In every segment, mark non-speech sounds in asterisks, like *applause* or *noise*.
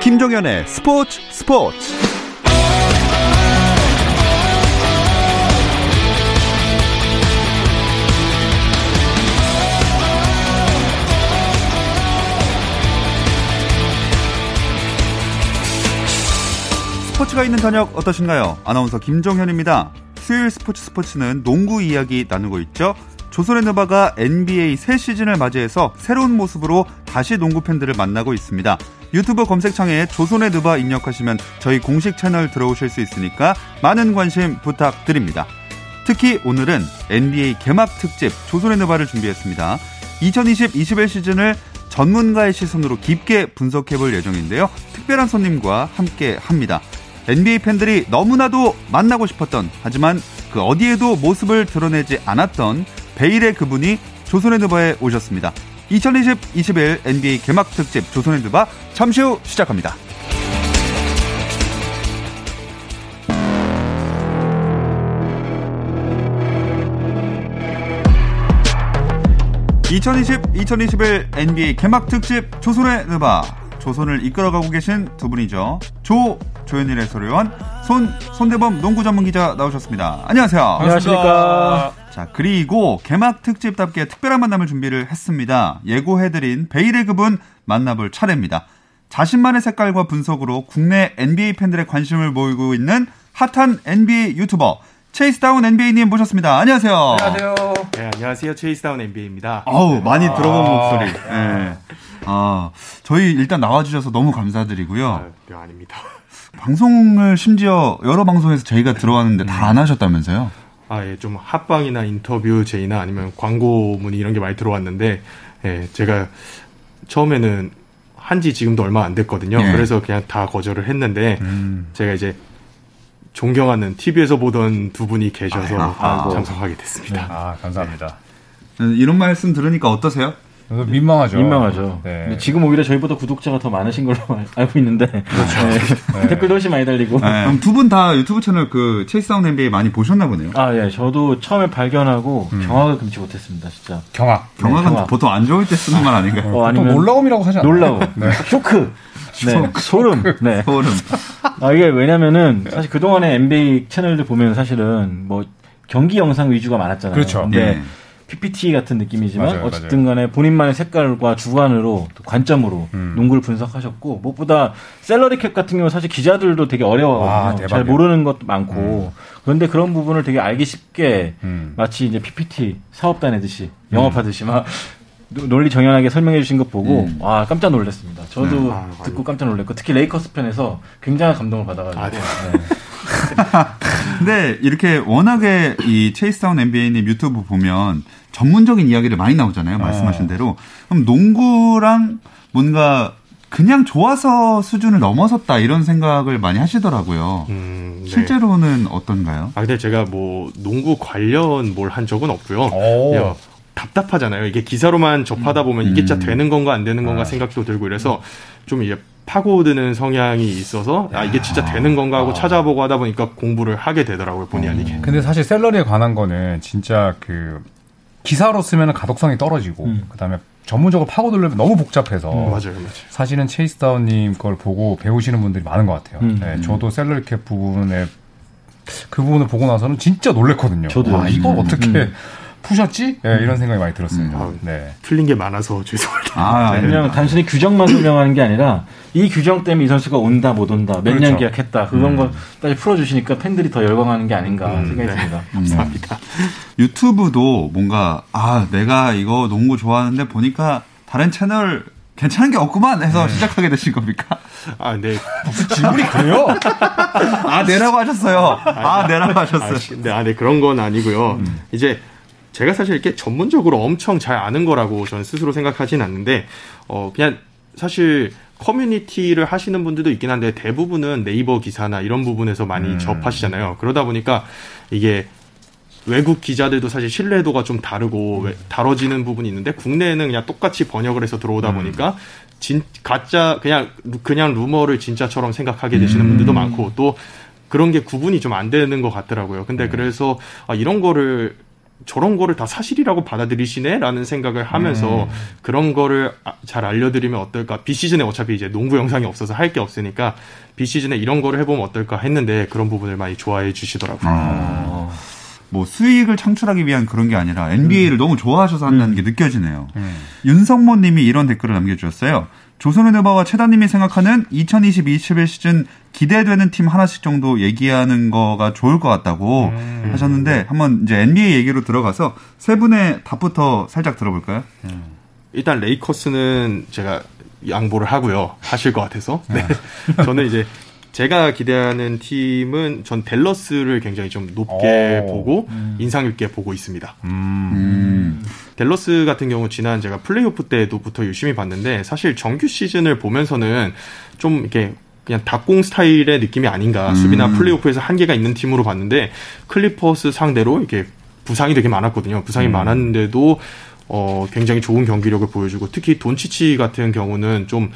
김종현의 스포츠 스포츠 스포츠가 있는 저녁 어떠신가요? 아나운서 김종현입니다. 수요일 스포츠 스포츠는 농구 이야기 나누고 있죠. 조선의 누바가 NBA 새 시즌을 맞이해서 새로운 모습으로 다시 농구 팬들을 만나고 있습니다. 유튜브 검색창에 조선의 누바 입력하시면 저희 공식 채널 들어오실 수 있으니까 많은 관심 부탁드립니다. 특히 오늘은 NBA 개막 특집 조선의 누바를 준비했습니다. 2020-21 시즌을 전문가의 시선으로 깊게 분석해 볼 예정인데요. 특별한 손님과 함께 합니다. NBA 팬들이 너무나도 만나고 싶었던 하지만 그 어디에도 모습을 드러내지 않았던 베일의 그분이 조선의 누바에 오셨습니다. 2020-21 NBA 개막 특집 조선의 누바 잠시 후 시작합니다. 2020-2021 NBA 개막 특집 조선의 누바 조선을 이끌어가고 계신 두 분이죠. 조 조현일 해설위원, 손 손대범 농구 전문 기자 나오셨습니다. 안녕하세요. 안녕하십니까. 자 그리고 개막 특집답게 특별한 만남을 준비를 했습니다. 예고해드린 베일의 그분 만나볼 차례입니다. 자신만의 색깔과 분석으로 국내 NBA 팬들의 관심을 모이고 있는 핫한 NBA 유튜버 체이스다운 NBA님 모셨습니다. 안녕하세요. 안녕하세요. 네, 안녕하세요. 체이스다운 NBA입니다. 어우, 많이 들어본 아~ 목소리. 네. 아, 저희 일단 나와주셔서 너무 감사드리고요. 아, 네, 아닙니다. 방송을 심지어 여러 방송에서 저희가 들어왔는데 다 안 하셨다면서요? 아, 예, 좀 합방이나 인터뷰 제이나 아니면 광고 문의 이런 게 많이 들어왔는데, 예, 제가 처음에는 한지 지금도 얼마 안 됐거든요. 예. 그래서 그냥 다 거절을 했는데, 음. 제가 이제 존경하는 TV에서 보던 두 분이 계셔서 아, 참석하게 됐습니다. 네. 아, 감사합니다. 이런 말씀 들으니까 어떠세요? 민망하죠. 민망하죠. 네. 지금 오히려 저희보다 구독자가 더 많으신 걸로 *laughs* 알고 있는데 그렇죠. 네. 네. 댓글도 훨씬 많이 달리고. 네. 그럼 두분 다 유튜브 채널 그 체이스 다운 NBA 많이 보셨나 보네요. 아 예, 저도 처음에 발견하고 음. 경악을 금치 못했습니다, 진짜. 경악. 경악은 경악. 보통 안 좋을 때 쓰는 말 아닌가요? 어, 아니면 놀라움이라고 하지 않나요? 놀라움. 네. 쇼크. 네, 소름. 네. 소름. 아, 이게 왜냐면은 사실 그동안에 NBA 채널들 보면 사실은 뭐 경기 영상 위주가 많았잖아요. 그렇죠. 네. PPT 같은 느낌이지만 맞아요, 어쨌든 간에 본인만의 색깔과 주관으로 관점으로 음. 농구를 분석하셨고 무엇보다 셀러리 캡 같은 경우 사실 기자들도 되게 어려워하거든요. 아, 잘 모르는 것도 많고 음. 그런데 그런 부분을 되게 알기 쉽게 음. 마치 이제 PPT 사업단내듯이 영업하듯이 막 논리 정연하게 설명해 주신 것 보고 음. 와 깜짝 놀랐습니다. 저도 네. 아, 듣고 깜짝 놀랐고 특히 레이커스 편에서 굉장한 감동을 받아가지고. 아, 네. 네. *laughs* 근데 이렇게 워낙에 이 체이스타운 NBA님 유튜브 보면 전문적인 이야기를 많이 나오잖아요. 네. 말씀하신 대로. 그럼 농구랑 뭔가 그냥 좋아서 수준을 넘어섰다 이런 생각을 많이 하시더라고요. 음, 네. 실제로는 어떤가요? 아 근데 제가 뭐 농구 관련 뭘 한 적은 없고요. 답답하잖아요. 이게 기사로만 접하다 보면 이게 진짜 음. 되는 건가 안 되는 건가 아. 생각도 들고 이래서 좀 이게 파고드는 성향이 있어서 아 이게 진짜 되는 건가 하고 아. 찾아보고 하다 보니까 공부를 하게 되더라고요 본의 음. 아니게. 근데 사실 셀러리에 관한 거는 진짜 그 기사로 쓰면 가독성이 떨어지고 음. 그다음에 전문적으로 파고들려면 너무 복잡해서 음, 맞아요, 맞아요. 사실은 체이스 다운님 걸 보고 배우시는 분들이 많은 것 같아요. 음. 네, 저도 셀러리 캡 부분에 그 부분을 보고 나서는 진짜 놀랬거든요. 저도 아, 이걸 어떻게 음. 푸셨지? 네, 이런 생각이 많이 들었습니다. 음. 네. 틀린 게 많아서 *laughs* 죄송합니다. 아, 네. 그냥 단순히 규정만 설명하는 게 아니라 이 규정 때문에 이 선수가 온다 못 온다 몇년 그렇죠. 계약했다 그런 음. 것까지 풀어주시니까 팬들이 더 열광하는 게 아닌가 음, 생각이 네. 듭니다. 감사합니다. 유튜브도 뭔가 아 내가 이거 농구 좋아하는데 보니까 다른 채널 괜찮은 게 없구만 해서 네. 시작하게 되신 겁니까? 아, 네. 무슨 질문이 그래요? 아, 내라고 하셨어요. 아, 내라고 하셨어요. 아, 네, 아, 네, 그런 건 아니고요. 음. 이제 제가 사실 이렇게 전문적으로 엄청 잘 아는 거라고 저는 스스로 생각하진 않는데, 어, 그냥 사실 커뮤니티를 하시는 분들도 있긴 한데 대부분은 네이버 기사나 이런 부분에서 많이 음. 접하시잖아요. 그러다 보니까 이게 외국 기자들도 사실 신뢰도가 좀 다르고 음. 다뤄지는 부분이 있는데 국내에는 그냥 똑같이 번역을 해서 들어오다 음. 보니까 진 가짜 그냥 그냥 루머를 진짜처럼 생각하게 되시는 음. 분들도 많고 또 그런 게 구분이 좀 안 되는 것 같더라고요. 근데 음. 그래서 아, 이런 거를 저런 거를 다 사실이라고 받아들이시네라는 생각을 하면서 음. 그런 거를 아, 잘 알려드리면 어떨까. 비시즌에 어차피 이제 농구 영상이 없어서 할 게 없으니까 비시즌에 이런 거를 해보면 어떨까 했는데 그런 부분을 많이 좋아해 주시더라고요. 아. 뭐 수익을 창출하기 위한 그런 게 아니라 NBA를 음. 너무 좋아하셔서 한다는 음. 게 느껴지네요. 음. 윤성모 님이 이런 댓글을 남겨주셨어요. 조선의드바와 최다님이 생각하는 2020-21 시즌 기대되는 팀 하나씩 정도 얘기하는 거가 좋을 것 같다고 음. 하셨는데 한번 이제 NBA 얘기로 들어가서 세 분의 답부터 살짝 들어볼까요? 음. 일단 레이커스는 제가 양보를 하고요. 하실 것 같아서. 네. *laughs* 저는 이제 제가 기대하는 팀은 전 댈러스를 굉장히 좀 높게 오. 보고 음. 인상 깊게 보고 있습니다. 음. 음. 댈러스 같은 경우 지난 제가 플레이오프 때도부터 열심히 봤는데 사실 정규 시즌을 보면서는 좀 이렇게 그냥 닭공 스타일의 느낌이 아닌가 음. 수비나 플레이오프에서 한계가 있는 팀으로 봤는데 클리퍼스 상대로 이렇게 부상이 되게 많았거든요. 부상이 음. 많았는데도 어, 굉장히 좋은 경기력을 보여주고 특히 돈치치 같은 경우는 좀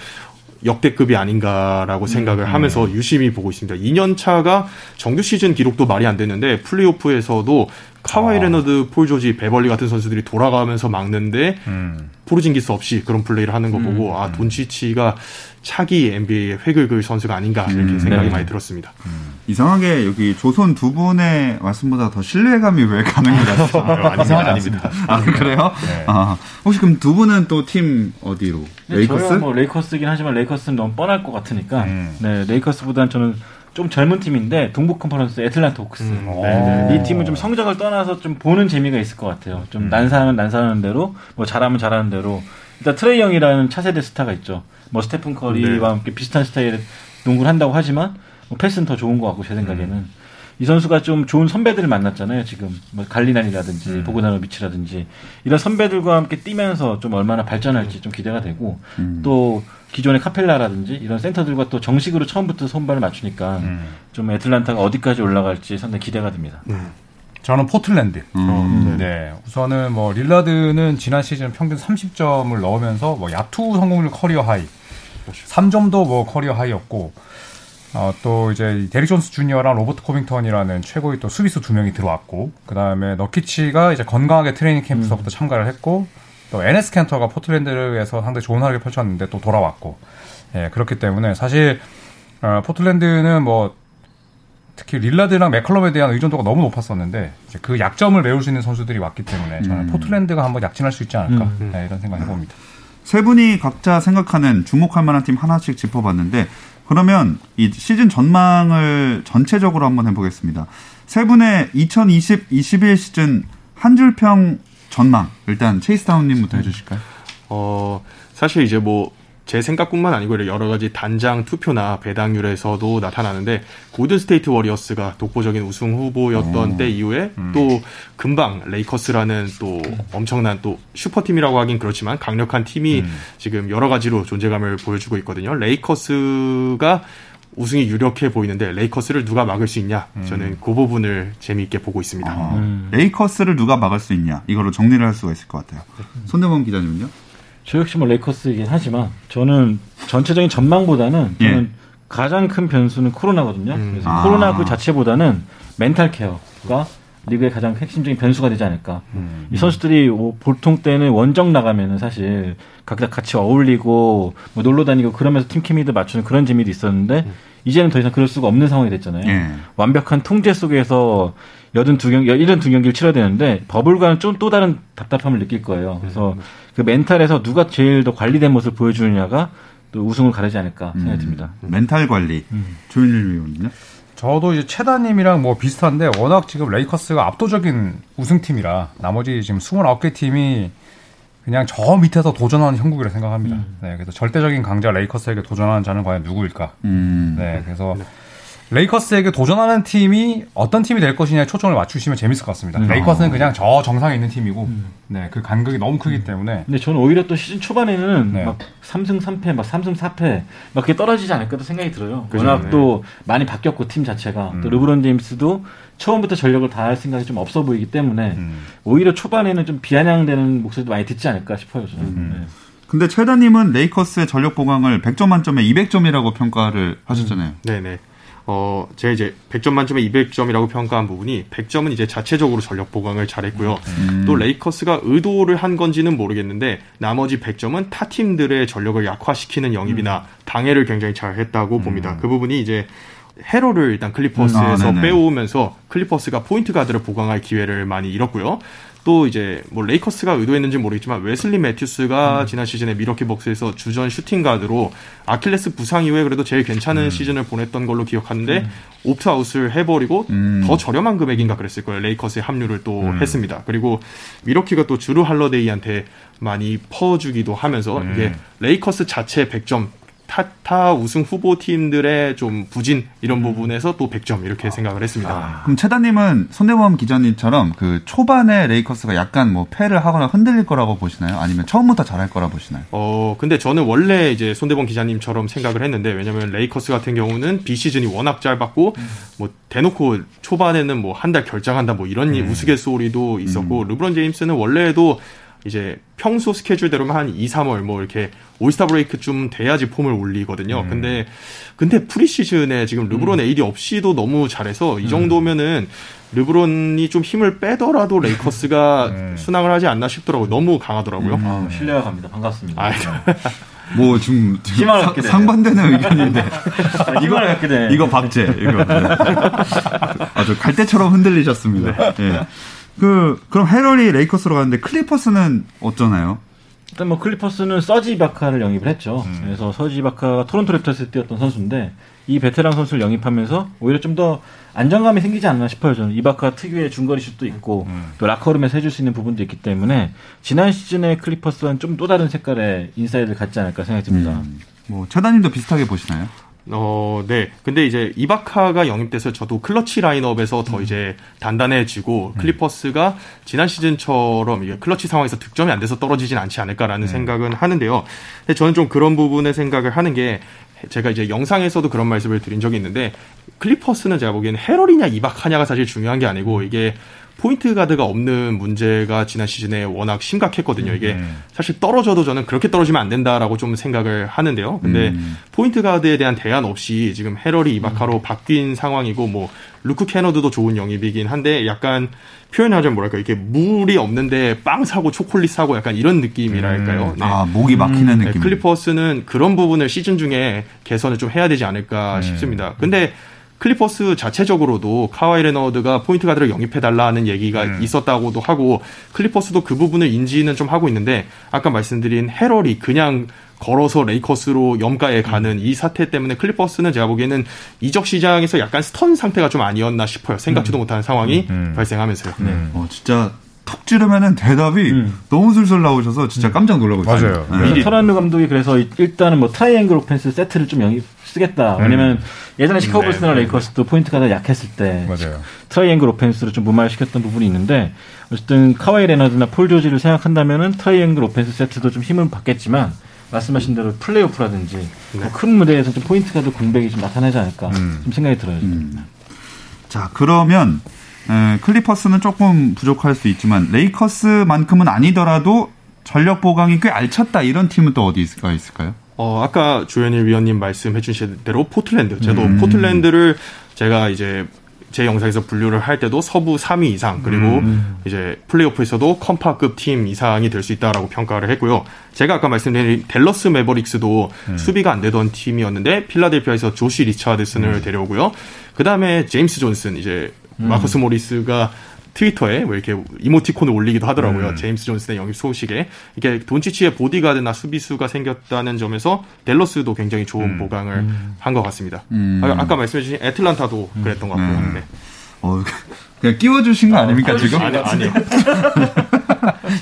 역대급이 아닌가라고 생각을 음. 하면서 유심히 보고 있습니다. 2년 차가 정규 시즌 기록도 말이 안 되는데 플레이오프에서도 카와이 아. 레너드, 폴 조지, 베벌리 같은 선수들이 돌아가면서 막는데 음. 포르징기스 없이 그런 플레이를 하는 거 보고 음. 아 돈치치가 차기 NBA의 획을 그을 선수가 아닌가 이렇게 음. 생각이 네. 많이 들었습니다. 음. 이상하게 여기 조선 두 분의 말씀보다 더 신뢰감이 왜 가는 것 같아요? *laughs* 이상하지 않습니다. 아 그래요? 네. 아, 혹시 그럼 두 분은 또 팀 어디로? 레이커스? 뭐 레이커스긴 하지만 레이커스는 너무 뻔할 것 같으니까 음. 네 레이커스보다는 저는 좀 젊은 팀인데 동부 컨퍼런스 애틀란타 호크스. 음. 네, 네. 이 팀은 좀 성적을 떠나서 좀 보는 재미가 있을 것 같아요. 좀 음. 난사하면 난사하는 대로, 뭐 잘하면 잘하는 대로. 일단 트레이 영이라는 차세대 스타가 있죠. 뭐 스테픈 커리와 네. 함께 비슷한 스타일의 농구를 한다고 하지만 뭐 패스는 더 좋은 것 같고 제 생각에는. 음. 이 선수가 좀 좋은 선배들을 만났잖아요. 지금 뭐 갈리나리라든지 음. 보그다노비치라든지 이런 선배들과 함께 뛰면서 좀 얼마나 발전할지 좀 기대가 되고 음. 또 기존의 카펠라라든지 이런 센터들과 또 정식으로 처음부터 손발을 맞추니까 음. 좀 애틀란타가 어디까지 올라갈지 상당히 기대가 됩니다. 음. 저는 포틀랜드. 음. 어, 네. 우선은 뭐 릴라드는 지난 시즌 평균 30점을 넣으면서 뭐 야투 성공률 career high, 3점도 뭐 career high였고 어, 또 이제 데릭 존스 주니어랑 로버트 코빙턴이라는 최고의 또 수비수 두 명이 들어왔고 그 다음에 너키치가 이제 건강하게 트레이닝 캠프서부터 음. 참가를 했고 또 에네스 캔터가 포틀랜드에서 상당히 좋은 활약을 펼쳤는데 또 돌아왔고 예, 그렇기 때문에 사실 어, 포틀랜드는 뭐 특히 릴라드랑 맥컬럼에 대한 의존도가 너무 높았었는데 그 약점을 메울 수 있는 선수들이 왔기 때문에 저는 음. 포틀랜드가 한번 약진할 수 있지 않을까 음. 네, 이런 생각 해봅니다. 세 분이 각자 생각하는 주목할 만한 팀 하나씩 짚어봤는데 그러면 이 시즌 전망을 전체적으로 한번 해보겠습니다. 세 분의 2020-21 시즌 한 줄평 전망 일단 체이스 다운님부터 해주실까요? 어 사실 이제 뭐 제 생각뿐만 아니고 여러 가지 단장 투표나 배당률에서도 나타나는데 골든 스테이트 워리어스가 독보적인 우승 후보였던 오. 어. 때 이후에 음. 또 금방 레이커스라는 또 엄청난 또 슈퍼팀이라고 하긴 그렇지만 강력한 팀이 음. 지금 여러 가지로 존재감을 보여주고 있거든요. 레이커스가 우승이 유력해 보이는데 레이커스를 누가 막을 수 있냐? 음. 저는 그 부분을 재미있게 보고 있습니다. 아, 음. 레이커스를 누가 막을 수 있냐? 이거로 정리를 할 수가 있을 것 같아요. 손대범 기자님은요? 저 역시 뭐 레이커스이긴 하지만 저는 전체적인 전망보다는 저는 예. 가장 큰 변수는 코로나거든요. 음. 그래서 아. 코로나 그 자체보다는 멘탈 케어가 리그의 가장 핵심적인 변수가 되지 않을까. 음. 이 선수들이 뭐 보통 때는 원정 나가면은 사실 각자 같이 어울리고 뭐 놀러 다니고 그러면서 팀 케미도 맞추는 그런 재미도 있었는데 음. 이제는 더 이상 그럴 수가 없는 상황이 됐잖아요. 예. 완벽한 통제 속에서 여든 두 경, 일흔 두 경기를 치러야 되는데 버블과는 좀 또 다른 답답함을 느낄 거예요. 그래서 음. 그 멘탈에서 누가 제일 더 관리된 모습을 보여주느냐가 또 우승을 가르지 않을까 생각이 음. 듭니다. 멘탈 관리. 음. 조윤일 위원은요? 저도 이제 최다님이랑 뭐 비슷한데 워낙 지금 레이커스가 압도적인 우승팀이라 나머지 지금 29개 팀이 그냥 저 밑에서 도전하는 형국이라 생각합니다. 음. 네, 그래서 절대적인 강자 레이커스에게 도전하는 자는 과연 누구일까? 음. 네, 그래서 네. 레이커스에게 도전하는 팀이 어떤 팀이 될 것이냐에 초점을 맞추시면 재밌을 것 같습니다. 음. 레이커스는 그냥 저 정상에 있는 팀이고, 음. 네, 그 간극이 너무 크기 음. 때문에. 근데 저는 오히려 또 시즌 초반에는 네. 막 3승 3패, 막 3승 4패, 막 그렇게 떨어지지 않을까도 생각이 들어요. 그죠, 워낙 네. 또 많이 바뀌었고, 팀 자체가. 음. 또 르브론 제임스도 처음부터 전력을 다할 생각이 좀 없어 보이기 때문에, 음. 오히려 초반에는 좀 비아냥되는 목소리도 많이 듣지 않을까 싶어요, 저는. 음. 네. 근데 최다님은 레이커스의 전력 보강을 100점 만점에 200점이라고 평가를 하셨잖아요. 네네. 어, 제가 이제 100점 만점에 200점이라고 평가한 부분이 100점은 이제 자체적으로 전력 보강을 잘했고요. 음. 또 레이커스가 의도를 한 건지는 모르겠는데 나머지 100점은 타 팀들의 전력을 약화시키는 영입이나 음. 방해를 굉장히 잘 했다고 음. 봅니다. 그 부분이 이제 헤럴을 일단 클리퍼스에서 음, 아, 빼오면서 클리퍼스가 포인트 가드를 보강할 기회를 많이 잃었고요. 또 이제 뭐 레이커스가 의도했는지 모르겠지만 웨슬리 매튜스가 음. 지난 시즌에 밀워키 벅스에서 주전 슈팅 가드로 아킬레스 부상 이후에 그래도 제일 괜찮은 음. 시즌을 보냈던 걸로 기억하는데 음. opt out을 해버리고 음. 더 저렴한 금액인가 그랬을 거예요. 레이커스에 합류를 또 음. 했습니다. 그리고 밀워키가 또 즈루 할러데이한테 많이 퍼주기도 하면서 이게 레이커스 자체 100점 타타 우승 후보 팀들의 좀 부진 이런 음. 부분에서 또 100점 이렇게 생각을 했습니다. 아, 그럼 최다님은 손대범 기자님처럼 그 초반에 레이커스가 약간 뭐 패를 하거나 흔들릴 거라고 보시나요? 아니면 처음부터 잘할 거라 보시나요? 어 근데 저는 원래 이제 손대범 기자님처럼 생각을 했는데 왜냐면 레이커스 같은 경우는 비 시즌이 워낙 짧았고 음. 뭐 대놓고 초반에는 뭐 한 달 결장한다 뭐 이런 음. 우스갯소리도 있었고 음. 르브론 제임스는 원래도 이제 평소 스케줄대로면 한 2, 3월 뭐 이렇게 올스타 break쯤 돼야지 폼을 올리거든요. 음. 근데 근데 preseason에 지금 르브론 음. AD 없이도 너무 잘해서 이 음. 정도면은 르브론이 좀 힘을 빼더라도 레이커스가 음. 순항을 하지 않나 싶더라고요. 너무 강하더라고요. 음. 아, 신뢰가 갑니다. 반갑습니다. 아, *laughs* 뭐 지금, 지금 사, 상반되는 의견인데 *laughs* 이거 이거 박제 이거 *laughs* 아주 갈대처럼 흔들리셨습니다. 네. 예. 그 그럼 헤럴이 레이커스로 갔는데 클리퍼스는 어쩌나요? 일단 뭐 클리퍼스는 서지 이바카를 영입을 했죠. 음. 그래서 서지 이바카가 토론토 랩터스에 뛰었던 선수인데 이 베테랑 선수를 영입하면서 오히려 좀 더 안정감이 생기지 않나 싶어요. 저는 이바카 특유의 중거리 슛도 있고 음. 또 라커룸에서 해줄 수 있는 부분도 있기 때문에 지난 시즌의 클리퍼스와는 좀 또 다른 색깔의 인사이드를 갖지 않을까 생각이 듭니다. 음. 뭐 최다님도 비슷하게 보시나요? 어, 네. 근데 이제 이바카가 영입돼서 저도 클러치 라인업에서 더 음. 이제 단단해지고 음. 클리퍼스가 지난 시즌처럼 이게 클러치 상황에서 득점이 안 돼서 떨어지진 않지 않을까라는 음. 생각은 하는데요. 근데 저는 좀 그런 부분에 생각을 하는 게 제가 이제 영상에서도 그런 말씀을 드린 적이 있는데 클리퍼스는 제가 보기에는 헤럴이냐 이바카냐가 사실 중요한 게 아니고 이게 포인트 가드가 없는 문제가 지난 시즌에 워낙 심각했거든요. 이게 음. 사실 떨어져도 저는 그렇게 떨어지면 안 된다라고 좀 생각을 하는데요. 근데 음. 포인트 가드에 대한 대안 없이 지금 헤럴이 이바카로 음. 바뀐 상황이고 뭐 루크 캐너드도 좋은 영입이긴 한데 약간 표현하자면 뭐랄까 이렇게 물이 없는데 빵 사고 초콜릿 사고 약간 이런 느낌이랄까요. 음. 네. 아 목이 막히는 음. 느낌. 네, 클리퍼스는 그런 부분을 시즌 중에 개선을 좀 해야 되지 않을까 음. 싶습니다. 근데 클리퍼스 자체적으로도 카와이 레너드가 포인트 가드를 영입해달라는 얘기가 음. 있었다고도 하고 클리퍼스도 그 부분을 인지는 좀 하고 있는데 아까 말씀드린 헤럴이 그냥 걸어서 레이커스로 염가에 가는 음. 이 사태 때문에 클리퍼스는 제가 보기에는 이적 시장에서 약간 stun 상태가 좀 아니었나 싶어요. 생각지도 음. 못하는 상황이 음. 음. 발생하면서요. 네. 어, 진짜 톡 찌르면은 대답이 음. 너무 술술 나오셔서 진짜 깜짝 놀라고 있어요. 맞아요. 네. 터런 루 감독이 그래서 일단은 뭐 triangle offense 세트를 좀 영입 쓰겠다. 왜냐면 예전에 시카고 불스나 네, 네, 레이커스도 포인트가 약했을 때 맞아요. triangle offense를 좀 무마시켰던 부분이 있는데 어쨌든 카와이 레너드나 폴 조지를 생각한다면은 triangle offense 세트도 좀 힘을 받겠지만 말씀하신 대로 플레이오프라든지 네. 뭐 큰 무대에서 좀 포인트 가드 공백이 좀 나타나지 않을까 음. 좀 생각이 들어요. 음. 자 그러면 에, 클리퍼스는 조금 부족할 수 있지만 레이커스만큼은 아니더라도 전력 보강이 꽤 알찼다 이런 팀은 또 어디 있을까 있을까요? 어, 아까 조현일 위원님 말씀해 주신 대로 포틀랜드. 저도 음. 포틀랜드를 제가 이제 제 영상에서 분류를 할 때도 서부 3위 이상 그리고 음. 이제 플레이오프에서도 컨파급 팀 이상이 될 수 있다라고 평가를 했고요. 제가 아까 말씀드린 댈러스 메버릭스도 음. 수비가 안 되던 팀이었는데 필라델피아에서 조시 리차드슨을 음. 데려오고요. 그 다음에 제임스 존슨 이제 음. 마커스 모리스가 트위터에 뭐 이렇게 이모티콘을 올리기도 하더라고요. 음. 제임스 존슨의 영입 소식에 이게 돈치치의 보디가드나 수비수가 생겼다는 점에서 델러스도 굉장히 좋은 음. 보강을 음. 한것 같습니다. 음. 아, 까 말씀해주신 애틀란타도 음. 그랬던 것 같고요. 음. 네. 어, 그냥 끼워주신 거 아닙니까 지금? 아니, 아니요. *laughs*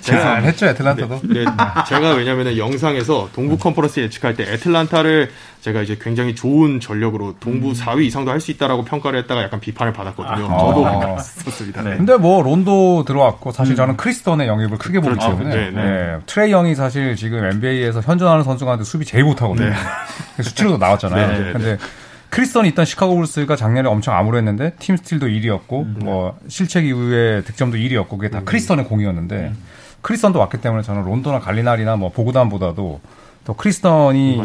제가 했죠 애틀란타도. 네, 네, 제가 왜냐면은 영상에서 동부 컨퍼런스 예측할 때 애틀란타를 제가 이제 굉장히 좋은 전력으로 동부 음. 4위 이상도 할 수 있다라고 평가를 했다가 약간 비판을 받았거든요. 아, 저도 그랬었습니다. 네. 근데 뭐 론도 들어왔고 사실 음. 저는 크리스 던의 영입을 크게 보기 그렇죠. 때문에 네, 네. 네. 트레이 영이 사실 지금 NBA에서 현존하는 선수가 수비 제일 못하거든요. 네. *laughs* 수치로도 나왔잖아요. 네, 네, 근데 크리스 던이 있던 시카고 불스가 작년에 엄청 암울했는데 팀 스틸도 1위였고 음. 뭐 실책 이후에 득점도 1위였고 그게 다 음. 크리스 던의 공이었는데 음. 크리스 던도 왔기 때문에 저는 론도나 갈리나리나 뭐 보그단보다도 더 크리스 던이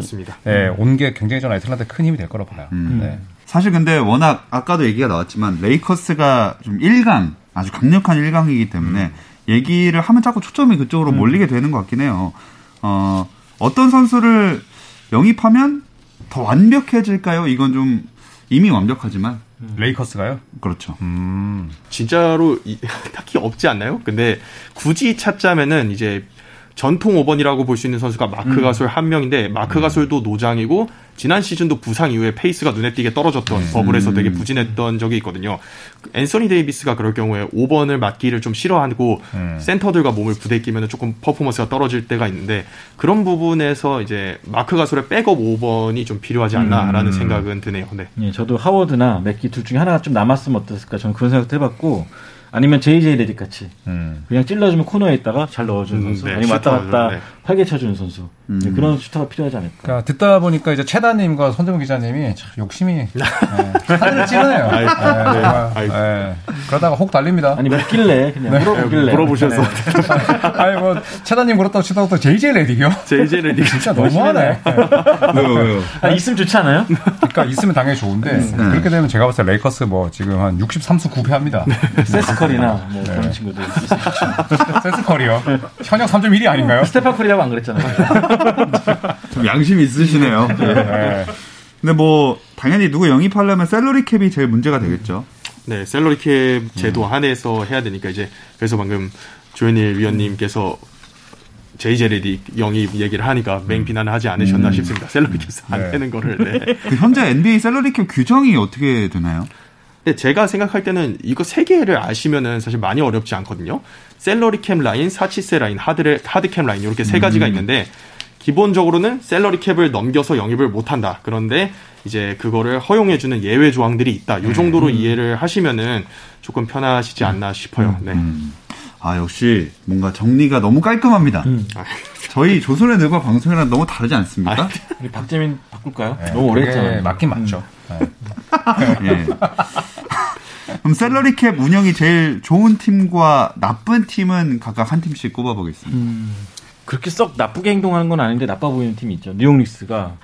네, 온 게 굉장히 저는 애틀란타에 큰 힘이 될 거라고 봐요. 음. 네. 사실 근데 워낙 아까도 얘기가 나왔지만 레이커스가 좀 1강 아주 강력한 1강이기 때문에 음. 얘기를 하면 자꾸 초점이 그쪽으로 음. 몰리게 되는 것 같긴 해요. 어, 어떤 선수를 영입하면 더 완벽해질까요? 이건 좀 이미 완벽하지만 음. 레이커스가요? 그렇죠. 음. 진짜로 이, *laughs* 딱히 없지 않나요? 근데 굳이 찾자면은 이제 전통 5번이라고 볼 수 있는 선수가 마크 음. 가솔 한 명인데 마크 음. 가솔도 노장이고 지난 시즌도 부상 이후에 페이스가 눈에 띄게 떨어졌던 음. bubble에서 되게 부진했던 적이 있거든요. 앤서니 데이비스가 그럴 경우에 5번을 맡기를 좀 싫어하고 음. 센터들과 몸을 부대끼면 조금 퍼포먼스가 떨어질 때가 있는데 그런 부분에서 이제 마크 가솔의 백업 5번이 좀 필요하지 않나라는 음. 생각은 드네요. 네. 예, 저도 하워드나 맥기 둘 중에 하나가 좀 남았으면 어땠을까 저는 그런 생각도 해봤고 아니면 JJ 레딕 같이 음. 그냥 찔러주면 코너에 있다가 잘 넣어주는 음, 선수 네, 아니면 왔다 갔다 네. 활개쳐주는 선수 음. 네, 그런 슈터가 필요하지 않을까. 그러니까 듣다 보니까 이제 최다님과 손정우 기자님이 참 욕심이 *laughs* 네. 하늘을 찌르네요. 네, 네, 네. 그러다가 혹 달립니다. 아니 몇 길래 그냥 물어보길래 물어보셔서. *laughs* 아니 뭐 최다님 그렇다고 치다가 또 JJ 레디요? JJ 레디 *laughs* 진짜 너무하네. 아, 있으면 좋지 않아요? 그러니까 있으면 당연히 좋은데 그렇게 되면 제가 봤을 때 레이커스 뭐 지금 한 63수 9패합니다. 세스컬이나 뭐 그런 친구들 세스컬이요. 현역 3.1이 아닌가요? 스테파 커리라고 안 그랬잖아요. *laughs* 좀 양심이 있으시네요. 네. 근데 뭐 당연히 누구 영입하려면 salary cap이 제일 문제가 되겠죠. 네, salary cap 제도 음. 안에서 해야 되니까 이제 그래서 방금 조현일 위원님께서 JJ 레딕 영입 얘기를 하니까 맹 비난을 하지 않으셨나 음. 싶습니다. salary cap 안 네. 되는 거를. 네. 그 현재 NBA salary cap 규정이 어떻게 되나요? 근데 제가 생각할 때는 이거 세 개를 아시면은 사실 많이 어렵지 않거든요. salary cap 라인, 사치세 라인, 하드 하드캠 라인 이렇게 세 가지가 음. 있는데 기본적으로는 salary cap을 넘겨서 영입을 못 한다. 그런데 이제 그거를 허용해 주는 예외 조항들이 있다. 요 정도로 음. 이해를 하시면은 조금 편하시지 않나 싶어요. 음. 네. 음. 아 역시 뭔가 정리가 너무 깔끔합니다. 음. *laughs* 저희 조선의 느바 방송이랑 너무 다르지 않습니까? 아, *laughs* 우리 박재민 바꿀까요? 네, 너무 오래 했잖아요. 맞긴 맞죠. 네. 네. *laughs* 그럼 salary cap 운영이 제일 좋은 팀과 나쁜 팀은 각각 한 팀씩 꼽아보겠습니다. 음, 그렇게 썩 나쁘게 행동하는 건 아닌데 나빠 보이는 팀이 있죠. 뉴욕 닉스가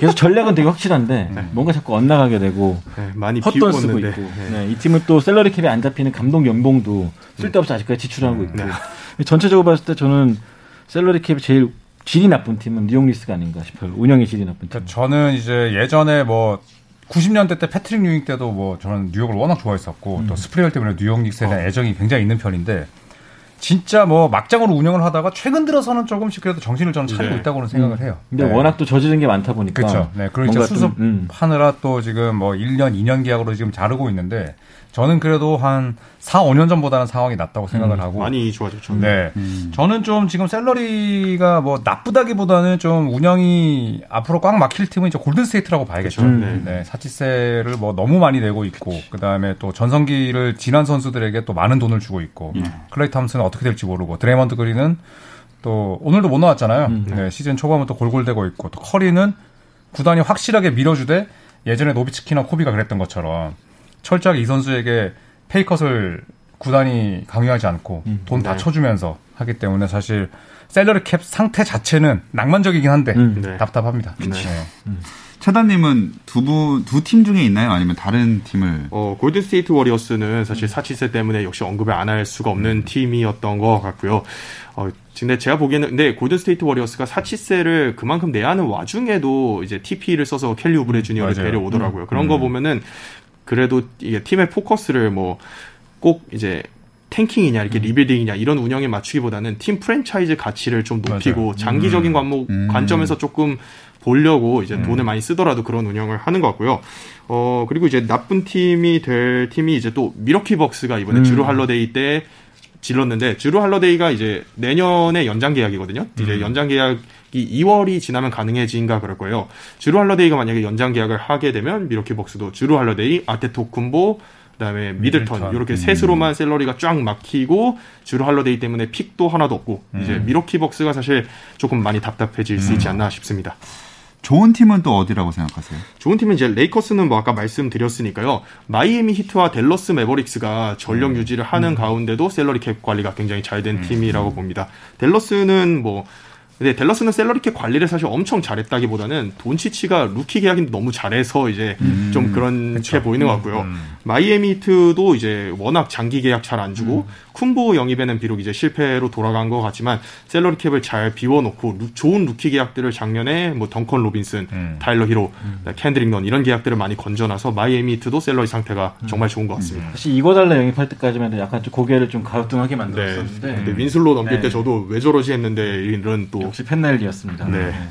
계속 전략은 되게 확실한데 *laughs* 네. 뭔가 자꾸 엇나가게 되고 네, 많이 헛돈 쓰고 있고 네. 네. 이 팀은 또 salary cap에 안 잡히는 감독 연봉도 쓸데없이 아직까지 지출하고 있고 네. 전체적으로 봤을 때 저는 salary cap이 제일 질이 나쁜 팀은 뉴욕 닉스가 아닌가 싶어요. 운영의 질이 나쁜 팀. 그러니까 저는 이제 예전에 뭐 90년대 때 패트릭 유잉 때도 뭐 저는 뉴욕을 워낙 좋아했었고 음. 또 스프리웰 때문에 뉴욕 닉스에 대한 어. 애정이 굉장히 있는 편인데 진짜 뭐 막장으로 운영을 하다가 최근 들어서는 조금씩 그래도 정신을 저는 차리고 네. 있다고는 생각을 해요. 근데 네. 워낙 또 저지른 게 많다 보니까 그렇죠. 네. 그리고 수습하느라 음. 또 지금 뭐 1년, 2년 계약으로 지금 자르고 있는데 저는 그래도 한 4, 5년 전보다는 상황이 낫다고 생각을 음, 하고 많이 좋아졌죠. 네, 음. 저는 좀 지금 salary가 뭐 나쁘다기보다는 좀 운영이 앞으로 꽉 막힐 팀은 이제 골든 스테이트라고 봐야겠죠. 그렇죠. 네. 네, 사치세를 뭐 너무 많이 내고 있고 그 다음에 또 전성기를 지난 선수들에게 또 많은 돈을 주고 있고 음. 클레이 탐슨은 어떻게 될지 모르고 드레이먼드 그린은 또 오늘도 못 나왔잖아요. 음. 네, 시즌 초반부터 골골대고 있고 또 커리는 구단이 확실하게 밀어주되 예전에 노비츠키나 코비가 그랬던 것처럼 철저하게 이 선수에게 pay cut을 구단이 강요하지 않고 음, 돈 다 네. 쳐주면서 하기 때문에 사실 salary cap 상태 자체는 낭만적이긴 한데 음, 네. 답답합니다. 네. 음. 최다님은 두두 팀 중에 있나요? 아니면 다른 팀을? 어 골든 스테이트 워리어스는 사실 사치세 때문에 역시 언급을 안 할 수가 없는 팀이었던 것 같고요. 어 근데 제가 보기에는 근데 골든 스테이트 워리어스가 사치세를 그만큼 내야 하는 와중에도 이제 TPE를 써서 켈리 우브레 주니어를 데려오더라고요. 그런 거 음. 보면은 그래도 이게 팀의 포커스를 뭐 꼭 이제 tanking이냐 이렇게 음. rebuilding이냐 이런 운영에 맞추기보다는 팀 프랜차이즈 가치를 좀 높이고 맞아요. 장기적인 음. 관목 음. 관점에서 조금 보려고 이제 음. 돈을 많이 쓰더라도 그런 운영을 하는 것 같고요. 어 그리고 이제 나쁜 팀이 될 팀이 이제 또 밀워키 벅스가 이번에 음. 즈루 할러데이 때 질렀는데 즈루 할러데이가 이제 내년에 연장 계약이거든요. 이제 음. 연장 계약 이 2월이 지나면 가능해진가 그럴 거예요. 즈루 할러데이가 만약에 연장 계약을 하게 되면 밀워키 벅스도 즈루 할러데이, 아테토쿤보, 그다음에 미들턴, 미들턴. 이렇게 음. 셋으로만 salary가 쫙 막히고 즈루 할러데이 때문에 pick도 하나도 없고 음. 이제 밀워키 벅스가 사실 조금 많이 답답해질 음. 수 있지 않나 싶습니다. 좋은 팀은 또 어디라고 생각하세요? 좋은 팀은 이제 레이커스는 뭐 아까 말씀드렸으니까요. 마이애미 히트와 댈러스 매버릭스가 전력 음. 유지를 하는 음. 가운데도 salary cap 관리가 굉장히 잘된 음. 팀이라고 봅니다. 댈러스는 뭐 근데 댈러스는 salary cap 관리를 사실 엄청 잘했다기보다는 돈치치가 루키 계약인데 너무 잘해서 이제 음. 좀 그렇게 보이는 것 같고요. 음. 마이애미 히트도 이제 워낙 장기 계약 잘 안 주고 음. 쿤보 영입에는 비록 이제 실패로 돌아간 것 같지만 salary cap을 잘 비워놓고 루, 좋은 루키 계약들을 작년에 뭐 덩컨 로빈슨, 음. 타일러 히로, 음. 켄드릭 넌 이런 계약들을 많이 건져놔서 마이애미 히트도 salary 상태가 음. 정말 좋은 것 같습니다. 사실 이궈달라 영입할 때까지만 약간 좀 고개를 좀 갸우뚱하게 만들었었는데 네. 네. 윈슬로 넘길 네. 때 저도 왜 저러지 했는데 이런 또 역시 팻 라일리였습니다. 네. 네.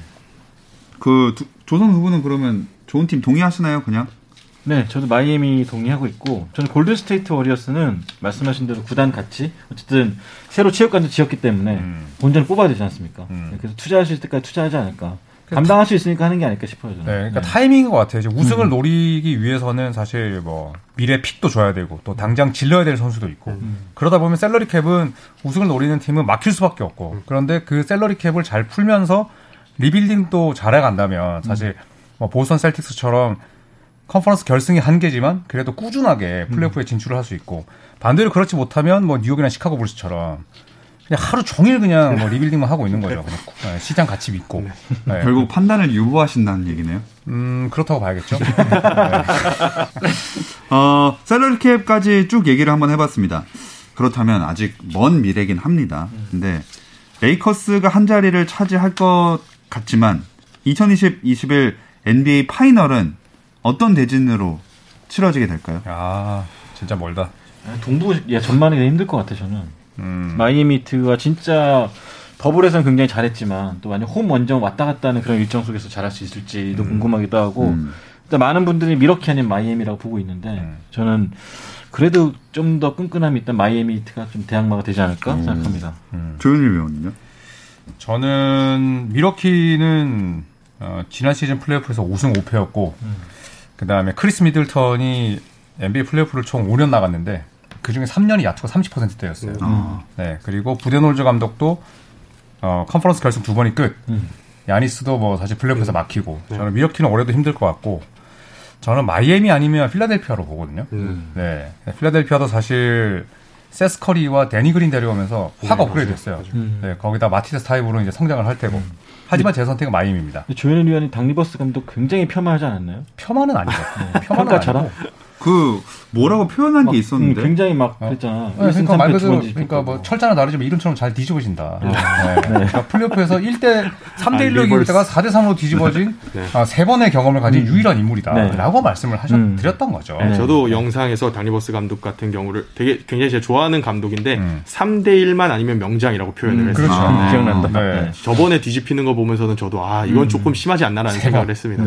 그 두, 조선 후보는 그러면 좋은 팀 동의하시나요, 그냥? 네, 저도 마이애미 동의하고 있고 저는 골든스테이트 워리어스는 말씀하신 대로 구단 가치 어쨌든 새로 체육관도 지었기 때문에 음. 본전을 뽑아야 되지 않습니까? 음. 네, 그래서 투자하실 때까지 투자하지 않을까. 감당할 수 있으니까 하는 게 아닐까 싶어요. 저는. 네, 그러니까 네. 타이밍인 것 같아요. 이제 우승을 음. 노리기 위해서는 사실 뭐 미래 pick도 줘야 되고 또 당장 질러야 될 선수도 있고 음. 그러다 보면 salary cap은 우승을 노리는 팀은 막힐 수밖에 없고 음. 그런데 그 salary cap을 잘 풀면서 rebuilding도 잘해간다면 사실 뭐 보스턴 셀틱스처럼 컨퍼런스 결승이 한계지만 그래도 꾸준하게 플레이오프에 음. 진출을 할 수 있고 반대로 그렇지 못하면 뭐 뉴욕이나 시카고 불스처럼 그냥 하루 종일 그냥 뭐 rebuilding만 하고 있는 거죠. 그냥 네, 시장 가치 믿고. 네. 네. 결국 판단을 유보하신다는 얘기네요. 음 그렇다고 봐야겠죠. *laughs* 네. 어 salary cap까지 쭉 얘기를 한번 해봤습니다. 그렇다면 아직 먼 미래긴 합니다. 근데 레이커스가 한 자리를 차지할 것 같지만 2020-21 NBA final은 어떤 대진으로 치러지게 될까요? 아, 진짜 멀다. 아, 동부 야 전망이 힘들 것 같아 저는. 음. 마이애미 히트가 진짜 bubble에서는 굉장히 잘했지만 또 만약 홈 원정 왔다 갔다 하는 그런 일정 속에서 잘할 수 있을지도 음. 궁금하기도 하고 음. 일단 많은 분들이 밀워키 아닌 마이애미라고 보고 있는데 음. 저는 그래도 좀 더 끈끈함이 있던 마이애미 히트가 좀 대항마가 되지 않을까 음. 생각합니다. 음. 조현일 위원은요? 저는 밀워키는 어, 지난 시즌 플레이오프에서 우승 5패였고 그 다음에 크리스 미들턴이 NBA 플레이오프를 총 5년 나갔는데 그 중에 3년이 야투가 30%대였어요. 음. 네. 그리고 부덴홀저 감독도 어, 컨퍼런스 결승 두 번이 끝. 음. 야니스도 뭐 사실 플레이오프에서 음. 막히고 네. 저는 밀워키는 올해도 힘들 것 같고 저는 마이애미 아니면 필라델피아로 보거든요. 음. 네. 필라델피아도 사실 세스 커리와 대니 그린 데려오면서 확 네, 업그레이드 됐어요. 음. 네, 거기다 마티스 타이불도 이제 성장을 할 테고. 음. 하지만 제 선택은 마이애미입니다. 조현일 위원이 닥 리버스 감독 굉장히 폄하하지 않았나요? 폄하는 아니죠. 네. 폄하는 아니고. 그 뭐라고 표현한 게 있었는데 음, 굉장히 막 어? 그랬잖아. 네, 그러니까 말 그대로 그러니까 뭐 철자는 다르지만 이름처럼 잘 뒤집어진다. 네. 네. 그러니까 플레이오프에서 1대 3대 1로 이길 때가 4대 3으로 뒤집어진 네. 아, 세 번의 경험을 가진 음. 유일한 인물이다라고 네. 말씀을 하셨 음. 드렸던 거죠. 네. 저도 영상에서 닥 리버스 감독 같은 경우를 되게 굉장히 제가 좋아하는 감독인데 음. 3대 1만 아니면 명장이라고 표현을 음, 했어요. 그렇죠. 아, 기억난다. 저번에 뒤집히는 거 보면서는 저도 아 이건 음. 조금 심하지 않나라는 생각을 했습니다.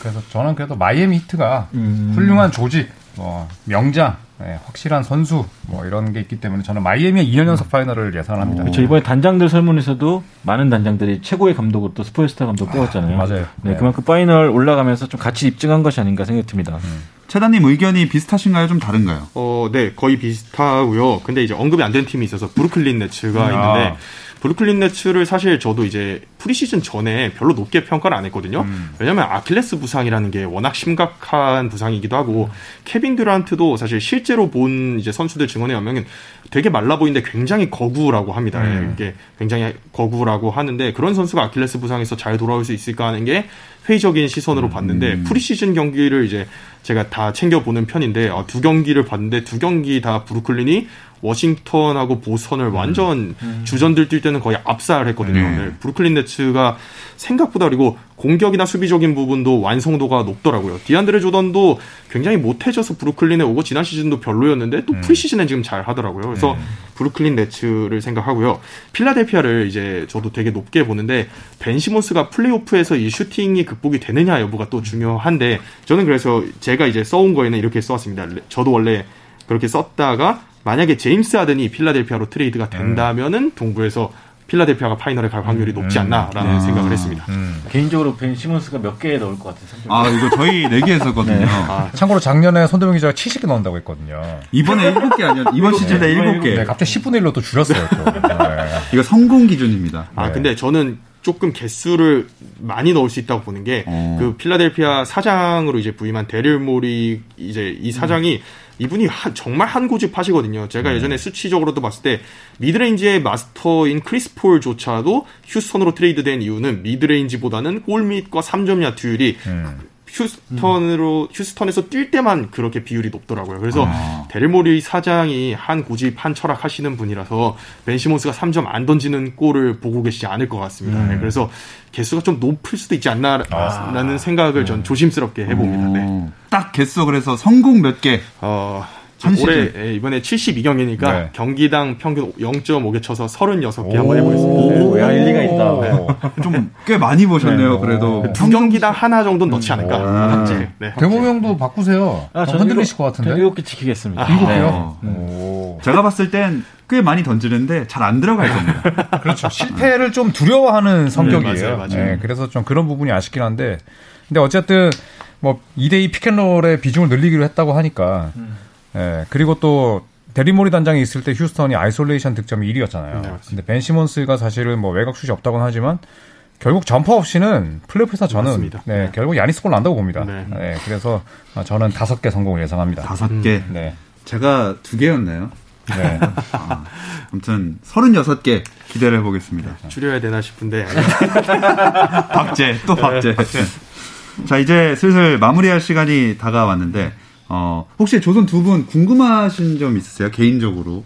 그래서 저는 그래도 마이애미 히트가 훌륭한 조직 뭐 명장, 네, 확실한 선수 뭐 이런 게 있기 때문에 저는 마이애미의 2년 연속 final을 예상을 합니다. 그렇죠. 이번에 단장들 설문에서도 많은 단장들이 최고의 감독으로 또 스폴스트라 감독 뽑았잖아요. 아, 맞아요. 네, 네, 그만큼 final 올라가면서 좀 같이 입증한 것이 아닌가 생각이 듭니다. 음. 최단님 의견이 비슷하신가요? 좀 다른가요? 어, 네, 거의 비슷하고요. 근데 이제 언급이 안 된 팀이 있어서 브루클린 네츠가 아. 있는데 브루클린 네츠를 사실 저도 이제 프리시즌 전에 별로 높게 평가를 안 했거든요. 음. 왜냐하면 아킬레스 부상이라는 게 워낙 심각한 부상이기도 하고 음. 케빈 듀란트도 사실 실제로 본 이제 선수들 증언에 의하면 되게 말라 보이는데 굉장히 거구라고 합니다. 음. 이게 굉장히 거구라고 하는데 그런 선수가 아킬레스 부상에서 잘 돌아올 수 있을까 하는 게 회의적인 시선으로 음. 봤는데 프리시즌 경기를 이제 제가 다 챙겨 보는 편인데 아, 두 경기를 봤는데 두 경기 다 브루클린이 워싱턴하고 보선을 음. 완전 음. 주전들 뛸 때는 거의 압살했거든요. 음. 네. 브루클린 네츠가 생각보다 그리고 공격이나 수비적인 부분도 완성도가 높더라고요. 디안드레 조던도 굉장히 못해져서 브루클린에 오고 지난 시즌도 별로였는데 또 음. 프리시즌에 지금 잘 하더라고요. 그래서 음. 브루클린 네츠를 생각하고요. 필라델피아를 이제 저도 되게 높게 보는데 벤 시몬스가 플레이오프에서 이 슈팅이 극복이 되느냐 여부가 또 중요한데 저는 그래서 제가 이제 써온 거에는 이렇게 써왔습니다. 저도 원래 그렇게 썼다가 만약에 제임스 하든이 필라델피아로 트레이드가 된다면은 동부에서 필라델피아가 final에 갈 확률이 높지 음. 않나라는 음. 생각을 했습니다. 음. 개인적으로 벤 시몬스가 몇 개 넣을 것 같아요. 아 이거 저희 내기 했었거든요. 네. 아, 참고로 작년에 손대범 기자가 70개 넣는다고 했거든요. 이번에 7개 아니야? 이번 시즌에 네. 7개. 네, 갑자기 10분의 1로 또 줄였어요. 또. *laughs* 네. 이거 성공 기준입니다. 아 네. 근데 저는 조금 개수를 많이 넣을 수 있다고 보는 게 그 어. 필라델피아 사장으로 이제 부임한 데릴 모리 이제 이 사장이 음. 이분이 한, 정말 한 고집 하시거든요. 제가 네. 예전에 수치적으로도 봤을 때 mid-range의 마스터인 크리스 폴조차도 휴스턴으로 트레이드된 이유는 mid-range보다는 골밑과 3점 야투율이 음. 휴스턴으로 휴스턴에서 뛸 때만 그렇게 비율이 높더라고요. 그래서 아. 데릴모리 사장이 한 고집 한 철학 하시는 분이라서 벤 시몬스가 3점 안 던지는 골을 보고 계시지 않을 것 같습니다. 음. 네, 그래서 개수가 좀 높을 수도 있지 않나라는 아. 생각을 전 음. 조심스럽게 해봅니다. 네. 딱 개수 그래서 성공 몇 개? 어, 올해 예, 이번에 72경기니까 네. 경기당 평균 0.5개 쳐서 36개 한번 해보겠습니다. 오, 야, 일리가 있다. 네. 좀꽤 많이 보셨네요, 네. 그래도. 두 경기당 하나 정도는 넣지 않을까. 음. 네. 네. 대모명도 바꾸세요. 아, 저는 흔들리실 것 같은데. 일곱 개 지키겠습니다. 일곱 개요? 네. 제가 봤을 땐 꽤 많이 던지는데 잘 안 들어갈 겁니다. *laughs* 그렇죠. 실패를 좀 두려워하는 성격이에요. 네, 맞아요, 맞아요. 네, 그래서 좀 그런 부분이 아쉽긴 한데. 근데 어쨌든 뭐 2대2 pick and roll의 비중을 늘리기로 했다고 하니까 음. 예, 그리고 또 데릴 모리 단장이 있을 때 휴스턴이 isolation 득점이 1위였잖아요. 네, 근데 벤 시몬스가 사실은 뭐 외곽 슛이 없다고는 하지만 결국 점퍼 없이는 플레이오프에서 저는 네, 네, 결국 야니스 골 난다고 봅니다. 네. 네. 그래서 저는 다섯 개 성공을 예상합니다. 다섯 개. 음, 네. 제가 두 개였나요? 네. *laughs* 아, 아무튼 36개 기대를 해보겠습니다. 줄여야 되나 싶은데. *laughs* 박제, 또 박제. 네. 자, 이제 슬슬 마무리할 시간이 다가왔는데, 어, 혹시 조선 두 분 궁금하신 점 있으세요? 개인적으로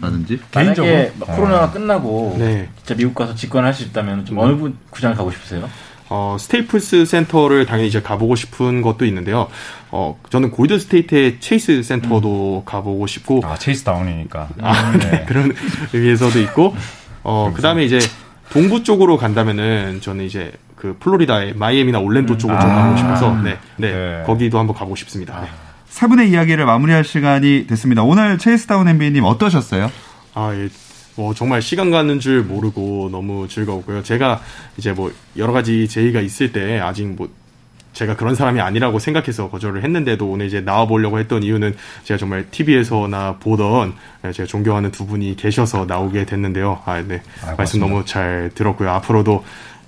라든지? 개인적으로 코로나가 네. 끝나고 네. 진짜 미국 가서 직관할 수 있다면 좀 어느 분 구장 가고 싶으세요? 어, 스테이플스 센터를 당연히 이제 가보고 싶은 것도 있는데요. 어, 저는 골든 스테이트의 체이스 센터도 음. 가보고 싶고. 아, 체이스 다운이니까. 아, 네. 네. 그런 의미에서도 있고. 어, 그 다음에 이제 동부 쪽으로 간다면은 저는 이제 그 플로리다의 마이애미나 올랜도 음. 쪽으로 좀 아. 가고 싶어서 네, 네, 네, 거기도 한번 가고 싶습니다. 네. 세 분의 이야기를 마무리할 시간이 됐습니다. 오늘 체이스다운 NBA님 어떠셨어요? 아, 예. 뭐 정말 시간 가는 줄 모르고 너무 즐거웠고요. 제가 이제 뭐 여러 가지 제의가 있을 때 아직 뭐 제가 그런 사람이 아니라고 생각해서 거절을 했는데도 오늘 이제 나와 보려고 했던 이유는 제가 정말 TV에서나 보던 예, 제가 존경하는 두 분이 계셔서 나오게 됐는데요. 아, 네. 아, 말씀 너무 잘 들었고요. 앞으로도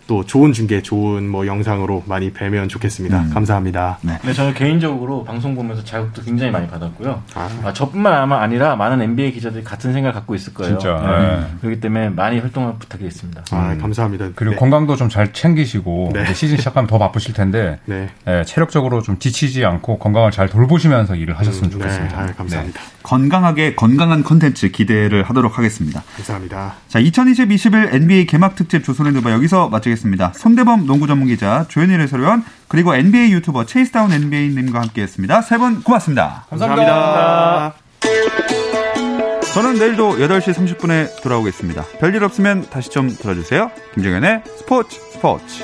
또 좋은 중계, 좋은 뭐 영상으로 많이 뵈면 좋겠습니다. 음. 감사합니다. 네. 네, 저는 개인적으로 방송 보면서 자극도 굉장히 많이 받았고요. 아. 아, 저뿐만 아마 아니라 많은 NBA 기자들이 같은 생각을 갖고 있을 거예요. 진짜. 네. 네. 그렇기 때문에 많이 활동을 부탁드리겠습니다. 아, 음. 감사합니다. 그리고 네. 건강도 좀 잘 챙기시고 네. 시즌 시작하면 더 바쁘실 텐데 네. 네. 체력적으로 좀 지치지 않고 건강을 잘 돌보시면서 일을 하셨으면 음, 좋겠습니다. 아, 감사합니다. 건강하게 건강한 컨텐츠 기대를 하도록 하겠습니다. 감사합니다. 자, 2020 21 NBA 개막 특집 조선의 누바 여기서 마치겠습니다. 손대범 농구 전문 기자 조현일 해설위원 그리고 NBA 유튜버 체이스다운 NBA님과 함께 했습니다. 세 분 고맙습니다. 감사합니다. 감사합니다. 저는 내일도 8시 30분에 돌아오겠습니다. 별일 없으면 다시 좀 들어주세요. 김정현의 스포츠 스포츠.